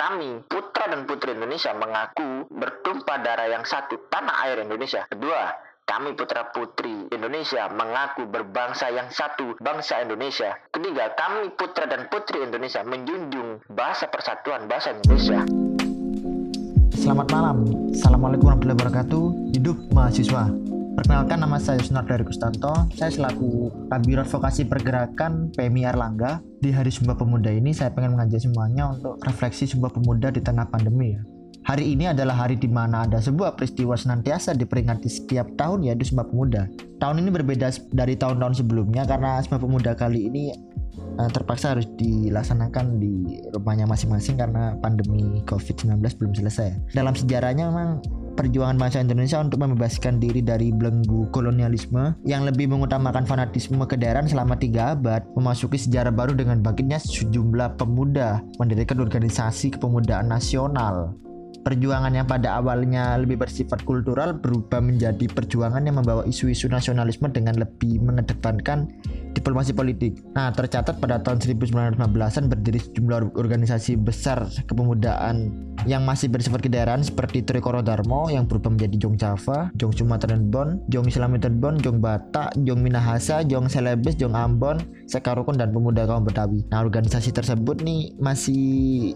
kami, putra dan putri Indonesia mengaku bertumpah darah yang satu tanah air Indonesia. Kedua, kami putra putri Indonesia mengaku berbangsa yang satu, bangsa Indonesia. Ketiga, kami putra dan putri Indonesia menjunjung bahasa persatuan bahasa Indonesia. Selamat malam, Assalamualaikum warahmatullahi wabarakatuh Hidup mahasiswa Perkenalkan nama saya Sunardari Kustanto Saya selaku Kabiro Advokasi Pergerakan PMI Erlangga Di Hari Sumpah Pemuda ini saya pengen mengajak semuanya untuk refleksi Sumpah Pemuda di tengah pandemi ya Hari ini adalah hari di mana ada sebuah peristiwa senantiasa diperingati setiap tahun yaitu Sumpah Pemuda. Tahun ini berbeda dari tahun-tahun sebelumnya karena Sumpah Pemuda kali ini uh, terpaksa harus dilaksanakan di rumahnya masing-masing karena pandemi COVID-19 belum selesai. Dalam sejarahnya memang perjuangan bangsa Indonesia untuk membebaskan diri dari belenggu kolonialisme yang lebih mengutamakan fanatisme kedaerahan selama tiga abad memasuki sejarah baru dengan bangkitnya sejumlah pemuda mendirikan organisasi kepemudaan nasional. Perjuangan yang pada awalnya lebih bersifat kultural berubah menjadi perjuangan yang membawa isu-isu nasionalisme dengan lebih mengedepankan diplomasi politik. Nah, tercatat pada tahun 1915-an berdiri sejumlah organisasi besar kepemudaan yang masih bersifat kedaerahan seperti Trikoro Darmo yang berubah menjadi Jong Java, Jong Sumatera Bon, Jong Islamitan Bon, Jong Batak, Jong Minahasa, Jong Selebes, Jong Ambon, Sekarukun dan Pemuda Kaum Betawi. Nah, organisasi tersebut nih masih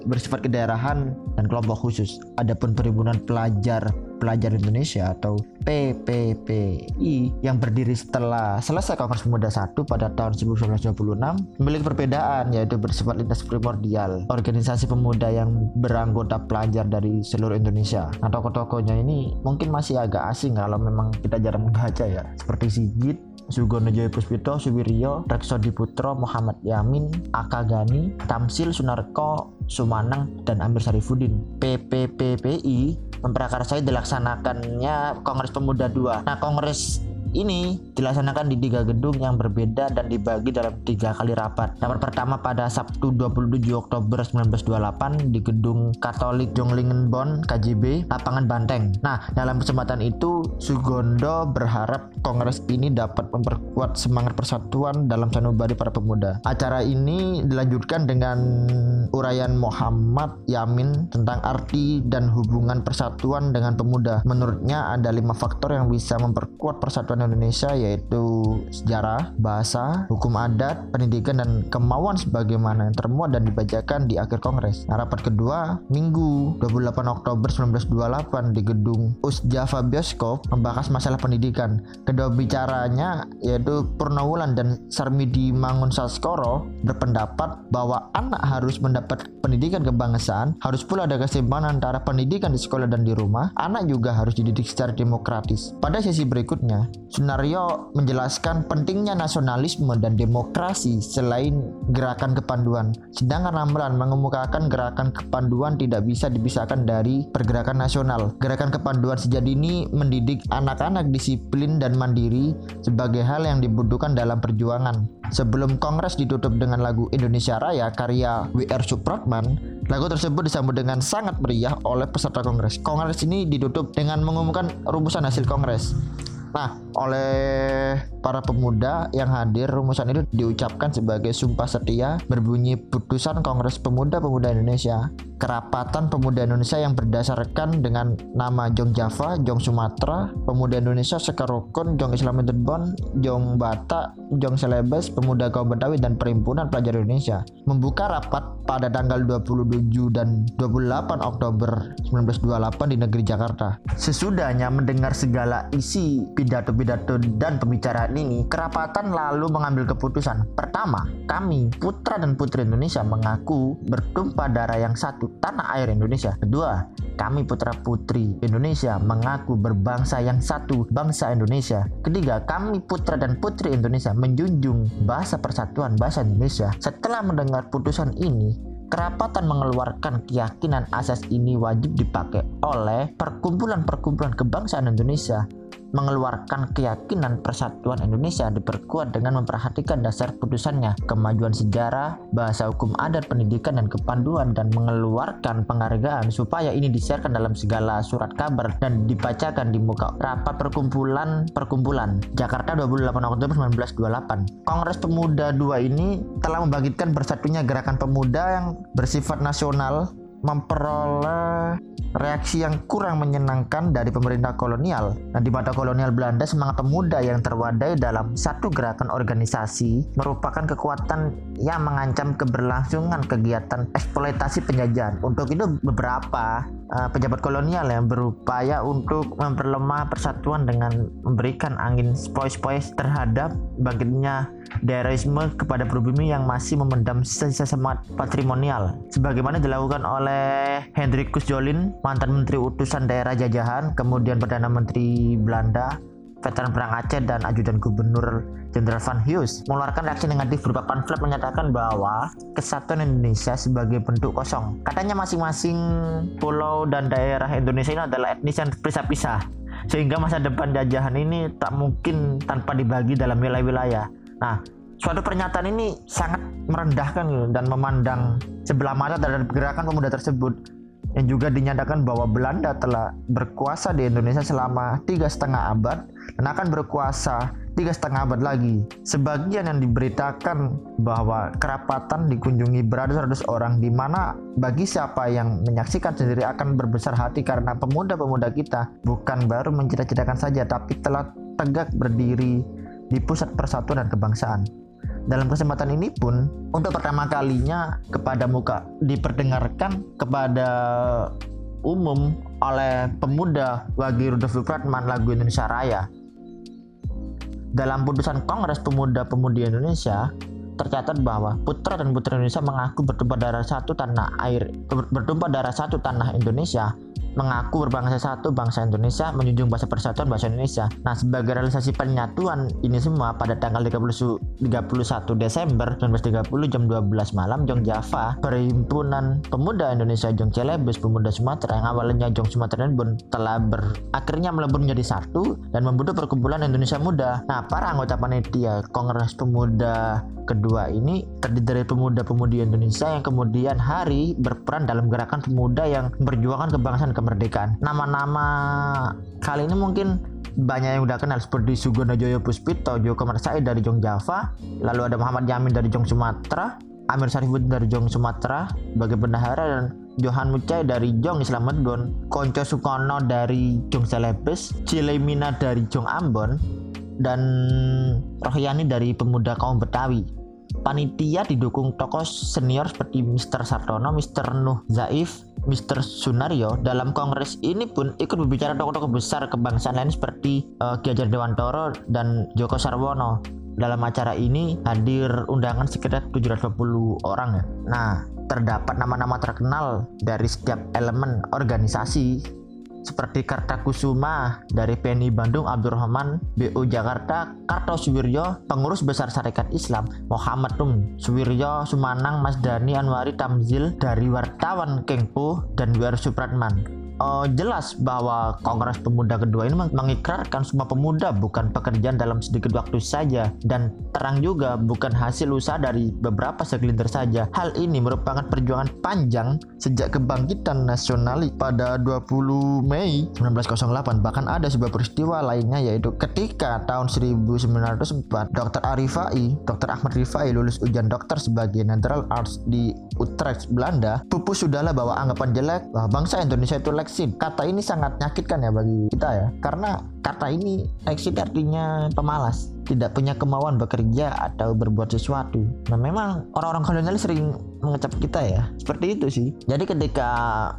bersifat kedaerahan dan kelompok khusus. Adapun perhimpunan pelajar Pelajar Indonesia atau PPPI yang berdiri setelah selesai Kongres Pemuda 1 pada tahun 1926 memiliki perbedaan yaitu bersifat lintas primordial organisasi pemuda yang beranggota pelajar dari seluruh Indonesia nah tokoh-tokohnya ini mungkin masih agak asing kalau memang kita jarang membaca ya seperti Sigit Sugono Joyo Puspito, Suwiryo, Rekso Diputro, Muhammad Yamin, Aka Gani, Tamsil Sunarko, Sumanang, dan Amir Sarifudin. PPPPI memprakarsai dilaksanakannya Kongres Pemuda 2. Nah, Kongres ini dilaksanakan di tiga gedung yang berbeda dan dibagi dalam tiga kali rapat. Rapat pertama pada Sabtu 27 Oktober 1928 di Gedung Katolik Jonglingenbon KJB, Lapangan Banteng. Nah, dalam kesempatan itu Sugondo berharap kongres ini dapat memperkuat semangat persatuan dalam sanubari para pemuda. Acara ini dilanjutkan dengan uraian Muhammad Yamin tentang arti dan hubungan persatuan dengan pemuda. Menurutnya ada lima faktor yang bisa memperkuat persatuan Indonesia yaitu sejarah, bahasa, hukum adat, pendidikan dan kemauan sebagaimana yang termuat dan dibacakan di akhir kongres. Nah, rapat kedua Minggu 28 Oktober 1928 di gedung Usjava Bioskop membahas masalah pendidikan. Kedua bicaranya yaitu Purnawulan dan Sarmidi Mangun Saskoro berpendapat bahwa anak harus mendapat pendidikan kebangsaan, harus pula ada keseimbangan antara pendidikan di sekolah dan di rumah. Anak juga harus dididik secara demokratis. Pada sesi berikutnya, Sunario menjelaskan pentingnya nasionalisme dan demokrasi selain gerakan kepanduan. Sedangkan Ramlan mengemukakan gerakan kepanduan tidak bisa dipisahkan dari pergerakan nasional. Gerakan kepanduan sejadi ini mendidik anak-anak disiplin dan mandiri sebagai hal yang dibutuhkan dalam perjuangan. Sebelum kongres ditutup dengan lagu Indonesia Raya karya W.R. Supratman, lagu tersebut disambut dengan sangat meriah oleh peserta kongres. Kongres ini ditutup dengan mengumumkan rumusan hasil kongres. Nah, oleh para pemuda yang hadir, rumusan itu diucapkan sebagai sumpah setia berbunyi putusan Kongres Pemuda-Pemuda Indonesia. Kerapatan Pemuda Indonesia yang berdasarkan dengan nama Jong Java, Jong Sumatera, Pemuda Indonesia Sekarukun, Jong Islam Bon, Jong Batak, Jong Selebes, Pemuda Kaum Betawi dan Perhimpunan Pelajar Indonesia membuka rapat pada tanggal 27 dan 28 Oktober 1928 di negeri Jakarta. Sesudahnya mendengar segala isi pidato-pidato dan pembicaraan ini, kerapatan lalu mengambil keputusan. Pertama, kami, putra dan putri Indonesia mengaku bertumpah darah yang satu, tanah air Indonesia. Kedua, kami putra putri Indonesia mengaku berbangsa yang satu, bangsa Indonesia. Ketiga, kami putra dan putri Indonesia menjunjung bahasa persatuan bahasa Indonesia. Setelah mendengar putusan ini, Kerapatan mengeluarkan keyakinan asas ini wajib dipakai oleh perkumpulan-perkumpulan kebangsaan Indonesia mengeluarkan keyakinan persatuan Indonesia diperkuat dengan memperhatikan dasar putusannya, kemajuan sejarah, bahasa hukum adat, pendidikan, dan kepanduan, dan mengeluarkan penghargaan supaya ini disiarkan dalam segala surat kabar dan dibacakan di muka rapat perkumpulan perkumpulan Jakarta 28 Oktober 1928. Kongres Pemuda II ini telah membangkitkan bersatunya gerakan pemuda yang bersifat nasional memperoleh reaksi yang kurang menyenangkan dari pemerintah kolonial. Nah, di mata kolonial Belanda, semangat pemuda yang terwadai dalam satu gerakan organisasi merupakan kekuatan yang mengancam keberlangsungan kegiatan eksploitasi penjajahan. Untuk itu beberapa uh, pejabat kolonial yang berupaya untuk memperlemah persatuan dengan memberikan angin spoi-spoi terhadap bangkitnya daerahisme kepada pribumi yang masih memendam sisa-sisa semangat patrimonial sebagaimana dilakukan oleh Hendrikus Jolin mantan menteri utusan daerah jajahan kemudian Perdana Menteri Belanda veteran perang Aceh dan ajudan gubernur Jenderal Van Hughes mengeluarkan reaksi negatif berupa pamflet menyatakan bahwa kesatuan Indonesia sebagai bentuk kosong. Katanya masing-masing pulau dan daerah Indonesia ini adalah etnis yang terpisah-pisah sehingga masa depan jajahan ini tak mungkin tanpa dibagi dalam wilayah-wilayah. Nah, suatu pernyataan ini sangat merendahkan dan memandang sebelah mata terhadap gerakan pemuda tersebut yang juga dinyatakan bahwa Belanda telah berkuasa di Indonesia selama tiga setengah abad dan akan berkuasa tiga setengah abad lagi. Sebagian yang diberitakan bahwa kerapatan dikunjungi beratus-ratus orang di mana bagi siapa yang menyaksikan sendiri akan berbesar hati karena pemuda-pemuda kita bukan baru mencita-citakan saja tapi telah tegak berdiri di pusat persatuan dan kebangsaan. Dalam kesempatan ini pun untuk pertama kalinya kepada muka diperdengarkan kepada umum oleh pemuda Wagi Rudolf Supratman lagu Indonesia Raya. Dalam putusan Kongres Pemuda-Pemudi Indonesia, tercatat bahwa putra dan putri Indonesia mengaku bertumpah darah satu tanah air bertumpah darah satu tanah Indonesia mengaku berbangsa satu bangsa Indonesia menjunjung bahasa persatuan bahasa Indonesia. Nah, sebagai realisasi penyatuan ini semua pada tanggal 30, 31 Desember 1930 jam 12 malam Jong Java, Perhimpunan Pemuda Indonesia Jong Celebes Pemuda Sumatera yang awalnya Jong Sumatera pun telah ber, akhirnya melebur menjadi satu dan membentuk perkumpulan Indonesia Muda. Nah, para anggota panitia Kongres Pemuda kedua ini terdiri dari pemuda-pemudi Indonesia yang kemudian hari berperan dalam gerakan pemuda yang memperjuangkan kebangsaan kemerdekaan. Nama-nama kali ini mungkin banyak yang udah kenal seperti Sugono Joyo Puspito, Joko Marsai dari Jong Java, lalu ada Muhammad Yamin dari Jong Sumatera, Amir Sarifudin dari Jong Sumatera sebagai bendahara dan Johan Mucai dari Jong Islam Medon, Konco Sukono dari Jong Celebes, Cilemina dari Jong Ambon, dan Rohyani dari Pemuda Kaum Betawi. Panitia didukung tokoh senior seperti Mr. Sartono, Mr. Nuh Zaif, Mr. Sunario dalam kongres ini pun ikut berbicara tokoh-tokoh besar kebangsaan lain seperti uh, Ki Hajar Dewantoro dan Joko Sarwono. Dalam acara ini hadir undangan sekitar 720 orang ya. Nah, terdapat nama-nama terkenal dari setiap elemen organisasi seperti Kartakusuma dari PNI Bandung Abdurrahman, BU Jakarta Kartosuwiryo, pengurus besar Syarikat Islam Muhammad Rum Suwiryo Sumanang Mas Dani Anwari Tamzil dari wartawan Kengpu dan Wir Supratman uh, jelas bahwa Kongres Pemuda kedua ini mengikrarkan semua pemuda bukan pekerjaan dalam sedikit waktu saja dan terang juga bukan hasil usaha dari beberapa segelintir saja. Hal ini merupakan perjuangan panjang sejak kebangkitan nasionalis pada 20 Mei 1908. Bahkan ada sebuah peristiwa lainnya yaitu ketika tahun 1904 Dr. Arifai, Dr. Ahmad Rifai lulus ujian dokter sebagai Natural Arts di Utrecht, Belanda. Pupus sudahlah bahwa anggapan jelek bahwa bangsa Indonesia itu eksit kata ini sangat menyakitkan ya bagi kita ya. Karena kata ini eksit artinya pemalas. Tidak punya kemauan bekerja atau berbuat sesuatu. Nah memang orang-orang kolonial sering mengecap kita ya. Seperti itu sih. Jadi ketika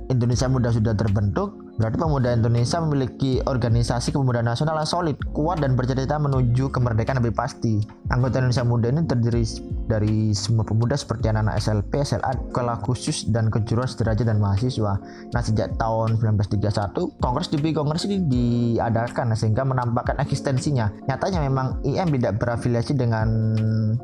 Indonesia muda sudah terbentuk Berarti pemuda Indonesia memiliki organisasi kepemudaan nasional yang solid, kuat dan bercita-cita menuju kemerdekaan lebih pasti. Anggota Indonesia Muda ini terdiri dari semua pemuda seperti anak-anak SLP, SLA, sekolah khusus dan kejuruan sederajat dan mahasiswa. Nah, sejak tahun 1931, Kongres di Kongres ini diadakan sehingga menampakkan eksistensinya. Nyatanya memang IM tidak berafiliasi dengan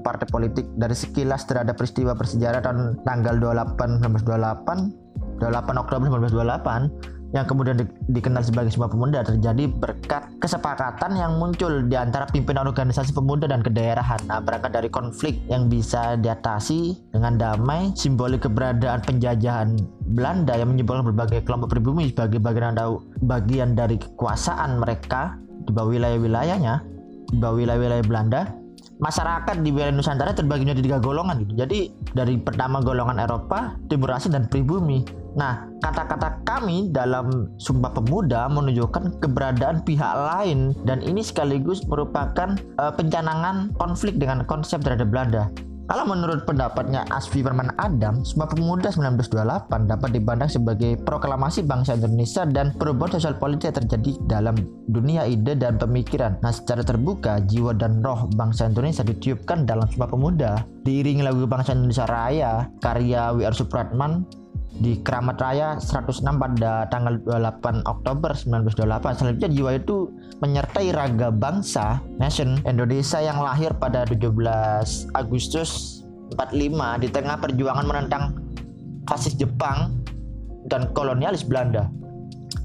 partai politik dari sekilas terhadap peristiwa bersejarah tahun tanggal 28 1928 28 Oktober 1928 yang kemudian di, dikenal sebagai sebuah pemuda terjadi berkat kesepakatan yang muncul di antara pimpinan organisasi pemuda dan kedaerahan. Nah, berangkat dari konflik yang bisa diatasi dengan damai, simbolik keberadaan penjajahan Belanda yang menyimbolkan berbagai kelompok pribumi sebagai bagian, bagian dari kekuasaan mereka di bawah wilayah-wilayahnya, di bawah wilayah-wilayah Belanda masyarakat di wilayah Nusantara terbagi menjadi tiga golongan gitu. Jadi dari pertama golongan Eropa, Timur Asing dan pribumi. Nah, kata-kata kami dalam Sumpah Pemuda menunjukkan keberadaan pihak lain dan ini sekaligus merupakan uh, pencanangan konflik dengan konsep terhadap Belanda. Kalau menurut pendapatnya Asfi Firman Adam, Sumpah Pemuda 1928 dapat dipandang sebagai proklamasi bangsa Indonesia dan perubahan sosial politik yang terjadi dalam dunia ide dan pemikiran. Nah, secara terbuka, jiwa dan roh bangsa Indonesia ditiupkan dalam Sumpah Pemuda. Diiringi lagu Bangsa Indonesia Raya, karya W.R. Supratman, di Keramat Raya 106 pada tanggal 28 Oktober 1928. Selanjutnya jiwa itu menyertai raga bangsa nation Indonesia yang lahir pada 17 Agustus 45 di tengah perjuangan menentang fasis Jepang dan kolonialis Belanda.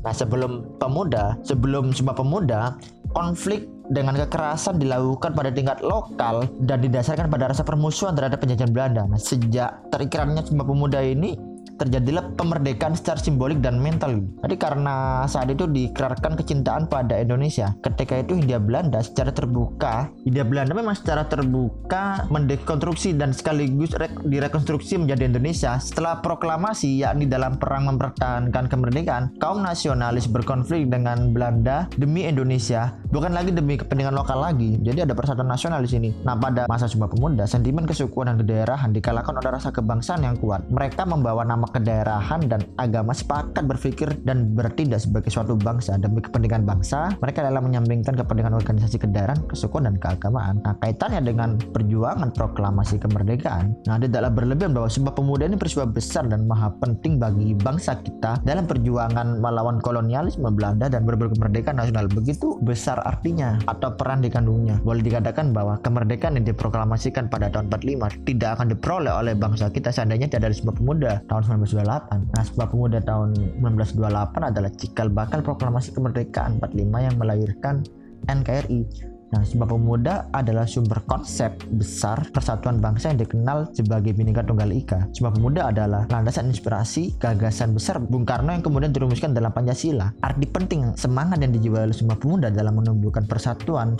Nah, sebelum pemuda, sebelum Sumpah Pemuda, konflik dengan kekerasan dilakukan pada tingkat lokal dan didasarkan pada rasa permusuhan terhadap penjajahan Belanda. Nah, sejak terikirannya Sumpah Pemuda ini, terjadilah pemerdekaan secara simbolik dan mental. Jadi karena saat itu dikerarkan kecintaan pada Indonesia. Ketika itu Hindia Belanda secara terbuka, Hindia Belanda memang secara terbuka mendekonstruksi dan sekaligus direkonstruksi menjadi Indonesia setelah proklamasi yakni dalam perang mempertahankan kemerdekaan, kaum nasionalis berkonflik dengan Belanda demi Indonesia, bukan lagi demi kepentingan lokal lagi. Jadi ada persatuan nasional di sini. Nah, pada masa Sumpah Pemuda, sentimen kesukuan dan kedaerahan dikalahkan oleh rasa kebangsaan yang kuat. Mereka membawa nama kedaerahan dan agama sepakat berpikir dan bertindak sebagai suatu bangsa demi kepentingan bangsa. Mereka dalam menyampingkan kepentingan organisasi kedaerahan, kesukuan dan keagamaan. Nah, kaitannya dengan perjuangan proklamasi kemerdekaan, nah tidaklah berlebihan bahwa sebuah pemuda ini peristiwa besar dan maha penting bagi bangsa kita dalam perjuangan melawan kolonialisme Belanda dan berburu kemerdekaan nasional. Begitu besar artinya atau peran dikandungnya. Boleh dikatakan bahwa kemerdekaan yang diproklamasikan pada tahun 45 tidak akan diperoleh oleh bangsa kita seandainya tidak ada sebuah pemuda tahun 1928. Nah, Sumpah Pemuda tahun 1928 adalah cikal bakal proklamasi kemerdekaan 45 yang melahirkan NKRI. Nah, Sumpah Pemuda adalah sumber konsep besar persatuan bangsa yang dikenal sebagai Bhinneka Tunggal Ika. Sumpah Pemuda adalah landasan inspirasi gagasan besar Bung Karno yang kemudian dirumuskan dalam Pancasila. Arti penting semangat yang dijiwai oleh Sumpah Pemuda dalam menumbuhkan persatuan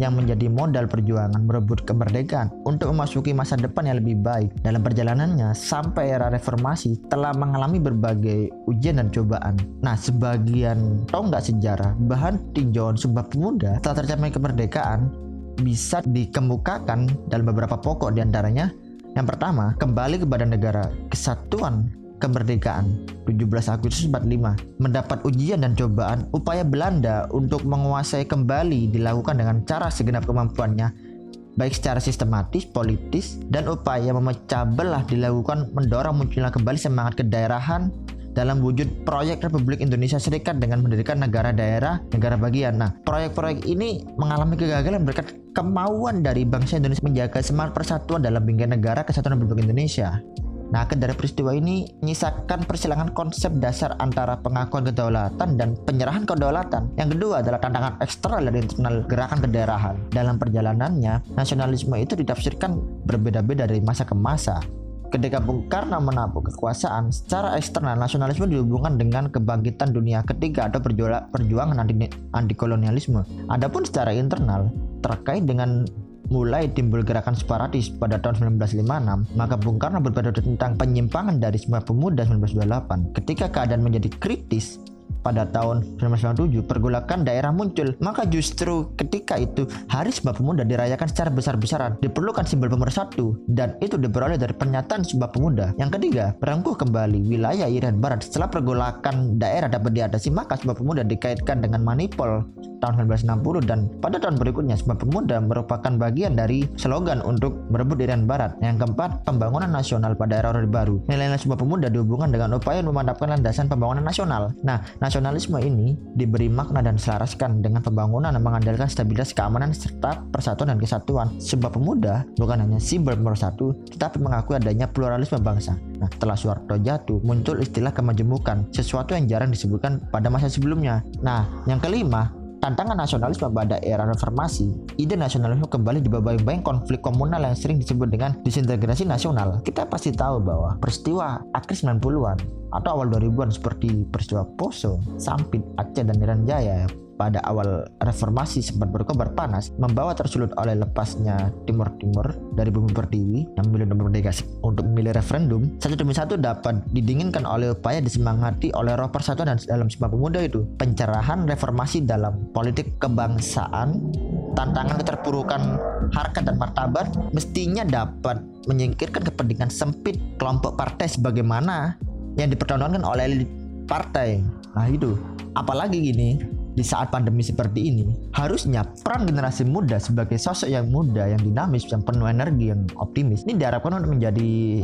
yang menjadi modal perjuangan merebut kemerdekaan untuk memasuki masa depan yang lebih baik. Dalam perjalanannya sampai era reformasi telah mengalami berbagai ujian dan cobaan. Nah, sebagian tonggak sejarah bahan tinjauan Sumpah Pemuda telah tercapai kemerdekaan bisa dikemukakan dalam beberapa pokok di antaranya yang pertama, kembali kepada negara kesatuan kemerdekaan 17 Agustus 45 mendapat ujian dan cobaan upaya Belanda untuk menguasai kembali dilakukan dengan cara segenap kemampuannya baik secara sistematis, politis, dan upaya memecah belah dilakukan mendorong munculnya kembali semangat kedaerahan dalam wujud proyek Republik Indonesia Serikat dengan mendirikan negara daerah, negara bagian. Nah, proyek-proyek ini mengalami kegagalan berkat kemauan dari bangsa Indonesia menjaga semangat persatuan dalam bingkai negara kesatuan Republik Indonesia. Nah, dari peristiwa ini menyisakan persilangan konsep dasar antara pengakuan kedaulatan dan penyerahan kedaulatan. Yang kedua adalah tantangan eksternal dan internal gerakan kedaerahan. Dalam perjalanannya, nasionalisme itu ditafsirkan berbeda-beda dari masa ke masa. Ketika Bung Karno menabuh kekuasaan, secara eksternal nasionalisme dihubungkan dengan kebangkitan dunia ketiga atau perjuangan anti kolonialisme. Adapun secara internal terkait dengan mulai timbul gerakan separatis pada tahun 1956, maka Bung Karno berpidato tentang penyimpangan dari semua pemuda 1928. Ketika keadaan menjadi kritis, pada tahun 1997 pergolakan daerah muncul. Maka justru ketika itu hari Sumpah Pemuda dirayakan secara besar-besaran diperlukan simbol pemersatu dan itu diperoleh dari pernyataan Sumpah Pemuda. Yang ketiga merangkuh kembali wilayah Irian Barat. Setelah pergolakan daerah dapat diatasi maka Sumpah Pemuda dikaitkan dengan manipul tahun 1960 dan pada tahun berikutnya Sumpah Pemuda merupakan bagian dari slogan untuk merebut Irian Barat. Yang keempat, pembangunan nasional pada era Orde Baru. Nilai-nilai Sumpah Pemuda dihubungkan dengan upaya memantapkan landasan pembangunan nasional. Nah, nasionalisme ini diberi makna dan selaraskan dengan pembangunan yang mengandalkan stabilitas keamanan serta persatuan dan kesatuan. Sumpah Pemuda bukan hanya simbol pemersatu, tetapi mengakui adanya pluralisme bangsa. Nah, setelah Soeharto jatuh, muncul istilah kemajemukan, sesuatu yang jarang disebutkan pada masa sebelumnya. Nah, yang kelima, Tantangan nasionalisme pada era reformasi, ide nasionalisme kembali dibayang-bayang konflik komunal yang sering disebut dengan disintegrasi nasional. Kita pasti tahu bahwa peristiwa akhir 90-an atau awal 2000-an seperti peristiwa Poso, Sampit, Aceh, dan Irian Jaya pada awal reformasi sempat berkobar panas membawa tersulut oleh lepasnya Timur Timur dari bumi pertiwi yang memilih merdeka. Untuk memilih referendum satu demi satu dapat didinginkan oleh upaya disemangati oleh roh persatuan dan dalam Sumpah Pemuda itu. Pencerahan reformasi dalam politik kebangsaan tantangan keterpurukan harkat dan martabat mestinya dapat menyingkirkan kepentingan sempit kelompok partai sebagaimana yang dipertontonkan oleh partai. Nah itu, apalagi gini, di saat pandemi seperti ini, harusnya peran generasi muda sebagai sosok yang muda, yang dinamis, yang penuh energi, yang optimis, ini diharapkan untuk menjadi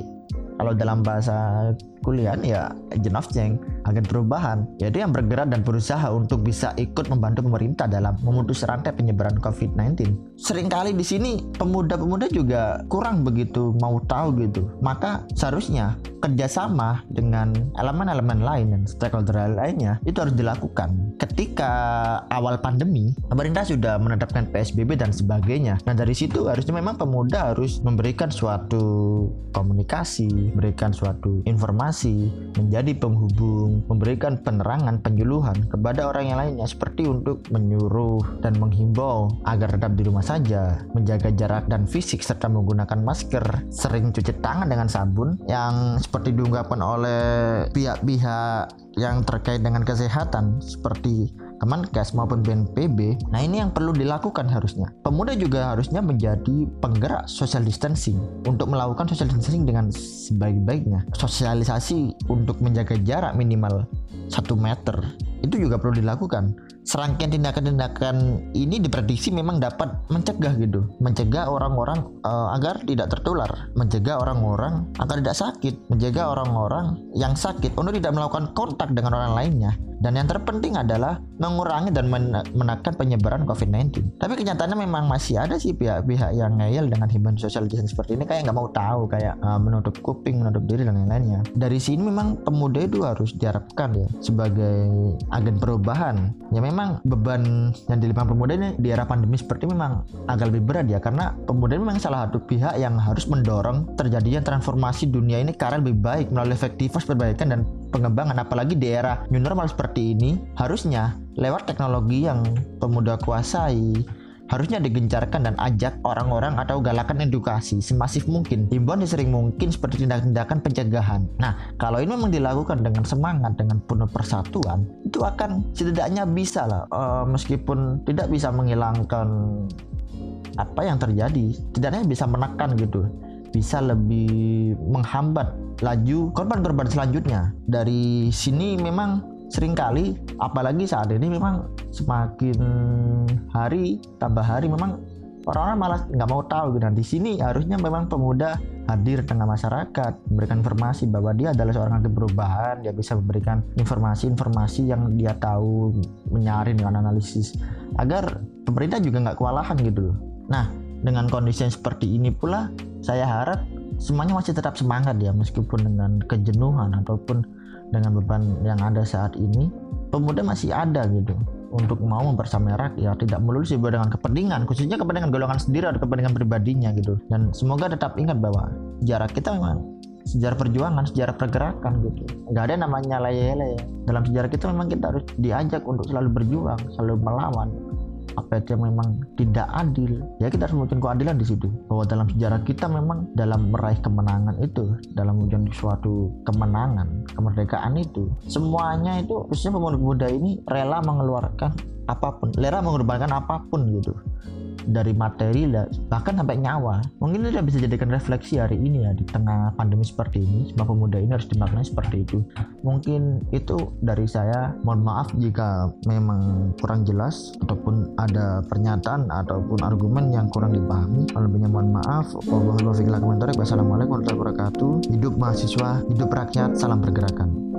kalau dalam bahasa kuliah ya of change, agen perubahan, yaitu yang bergerak dan berusaha untuk bisa ikut membantu pemerintah dalam memutus rantai penyebaran COVID-19. Seringkali di sini pemuda-pemuda juga kurang begitu mau tahu gitu. Maka seharusnya kerjasama dengan elemen-elemen lain dan stakeholder lainnya itu harus dilakukan. Ketika awal pandemi, pemerintah sudah menetapkan PSBB dan sebagainya. Nah dari situ harusnya memang pemuda harus memberikan suatu komunikasi, memberikan suatu informasi, menjadi penghubung, memberikan penerangan, penyuluhan kepada orang yang lainnya seperti untuk menyuruh dan menghimbau agar tetap di rumah saja, menjaga jarak dan fisik serta menggunakan masker, sering cuci tangan dengan sabun yang seperti diungkapkan oleh pihak-pihak yang terkait dengan kesehatan seperti Kemenkes maupun BNPB. Nah ini yang perlu dilakukan harusnya. Pemuda juga harusnya menjadi penggerak social distancing untuk melakukan social distancing dengan sebaik-baiknya. Sosialisasi untuk menjaga jarak minimal 1 meter itu juga perlu dilakukan serangkaian tindakan-tindakan ini diprediksi memang dapat mencegah gitu mencegah orang-orang uh, agar tidak tertular mencegah orang-orang agar tidak sakit mencegah orang-orang yang sakit untuk tidak melakukan kontak dengan orang lainnya dan yang terpenting adalah mengurangi dan menekan penyebaran COVID-19. Tapi kenyataannya memang masih ada sih pihak-pihak yang ngeyel dengan himbauan social distancing seperti ini kayak nggak mau tahu, kayak uh, menutup kuping, menutup diri dan lain-lainnya. Dari sini memang pemuda itu harus diharapkan ya sebagai agen perubahan. Ya memang beban yang dilimpahkan pemuda ini di era pandemi seperti memang agak lebih berat ya karena pemuda ini memang salah satu pihak yang harus mendorong terjadinya transformasi dunia ini karena lebih baik melalui efektivitas perbaikan dan pengembangan. Apalagi di era new normal seperti ini harusnya lewat teknologi yang pemuda kuasai harusnya digencarkan dan ajak orang-orang atau galakan edukasi semasif mungkin. Himbauan sering mungkin seperti tindakan-tindakan pencegahan. Nah kalau ini memang dilakukan dengan semangat dengan penuh persatuan itu akan setidaknya bisa lah uh, meskipun tidak bisa menghilangkan apa yang terjadi setidaknya bisa menekan gitu. Bisa lebih menghambat laju korban-korban selanjutnya. Dari sini memang sering kali apalagi saat ini memang semakin hari tambah hari memang orang-orang malah nggak mau tahu gitu. Nah, di sini harusnya memang pemuda hadir tengah masyarakat, memberikan informasi bahwa dia adalah seorang agen perubahan, dia bisa memberikan informasi-informasi yang dia tahu, menyaring dengan analisis agar pemerintah juga nggak kewalahan gitu Nah, dengan kondisi yang seperti ini pula saya harap semuanya masih tetap semangat ya meskipun dengan kejenuhan ataupun dengan beban yang ada saat ini pemuda masih ada gitu untuk mau mempersamai rakyat tidak melulu sih dengan kepentingan khususnya kepentingan golongan sendiri atau kepentingan pribadinya gitu dan semoga tetap ingat bahwa sejarah kita memang sejarah perjuangan, sejarah pergerakan gitu. Nggak ada namanya lele-lele. Dalam sejarah kita memang kita harus diajak untuk selalu berjuang, selalu melawan apa itu yang memang tidak adil. Ya kita harus memberikan keadilan di situ. Bahwa dalam sejarah kita memang dalam meraih kemenangan itu dalam wujud suatu kemenangan kemerdekaan itu semuanya itu khususnya pemuda-pemuda ini rela mengeluarkan apa pun rela mengorbankan apa pun gitu dari materi bahkan sampai nyawa. Mungkin itu bisa jadikan refleksi hari ini ya di tengah pandemi seperti ini. Semua pemuda ini harus dimaknai seperti itu. Mungkin itu dari saya. Mohon maaf jika memang kurang jelas ataupun ada pernyataan ataupun argumen yang kurang dipahami. Lebihnya mohon maaf. Wassalamualaikum warahmatullahi wabarakatuh. Hidup mahasiswa hidup rakyat salam pergerakan